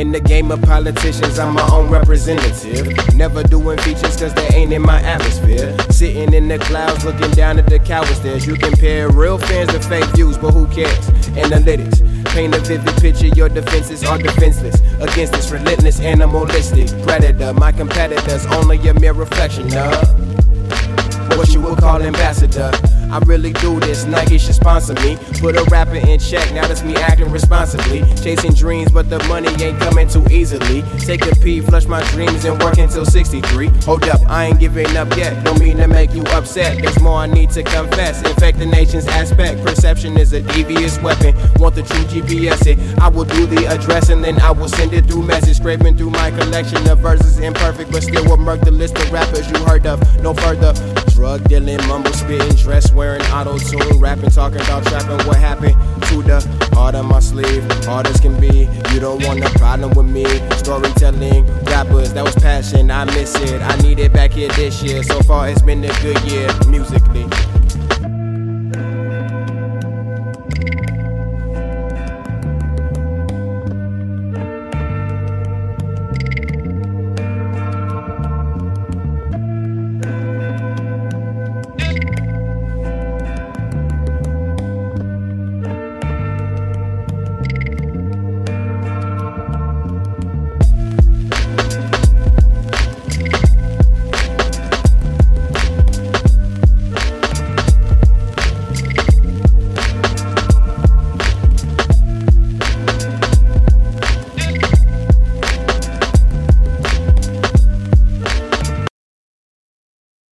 In the game of politicians, I'm my own representative. Never doing features cause they ain't in my atmosphere. Sitting in the clouds looking down at the cowards stairs. You compare real fans to fake views, but who cares? Analytics. Paint a vivid picture, your defenses are defenseless against this relentless animalistic predator. My competitors only a mere reflection of what you would call ambassador. I really do this, Nike should sponsor me. Put a rapper in check, now that's me acting responsibly. Chasing dreams, but the money ain't coming too easily. Take a pee, flush my dreams, and work until 63. Hold up, I ain't giving up yet. Don't mean to make you upset. There's more I need to confess. Infect the nation's aspect. Perception is a devious weapon. Want the true GPS it? I will do the address and then I will send it through message. Scraping through my collection of verses, imperfect, but still will murk the list of rappers you heard of. No further. Drug dealing, mumble spitting, dress wearing, auto tune, rapping, talking about trapping. What happened to the heart on my sleeve? As can be. You don't want a problem with me. Storytelling, rappers, that was passion. I miss it. I need it back here this year. So far, it's been a good year musically.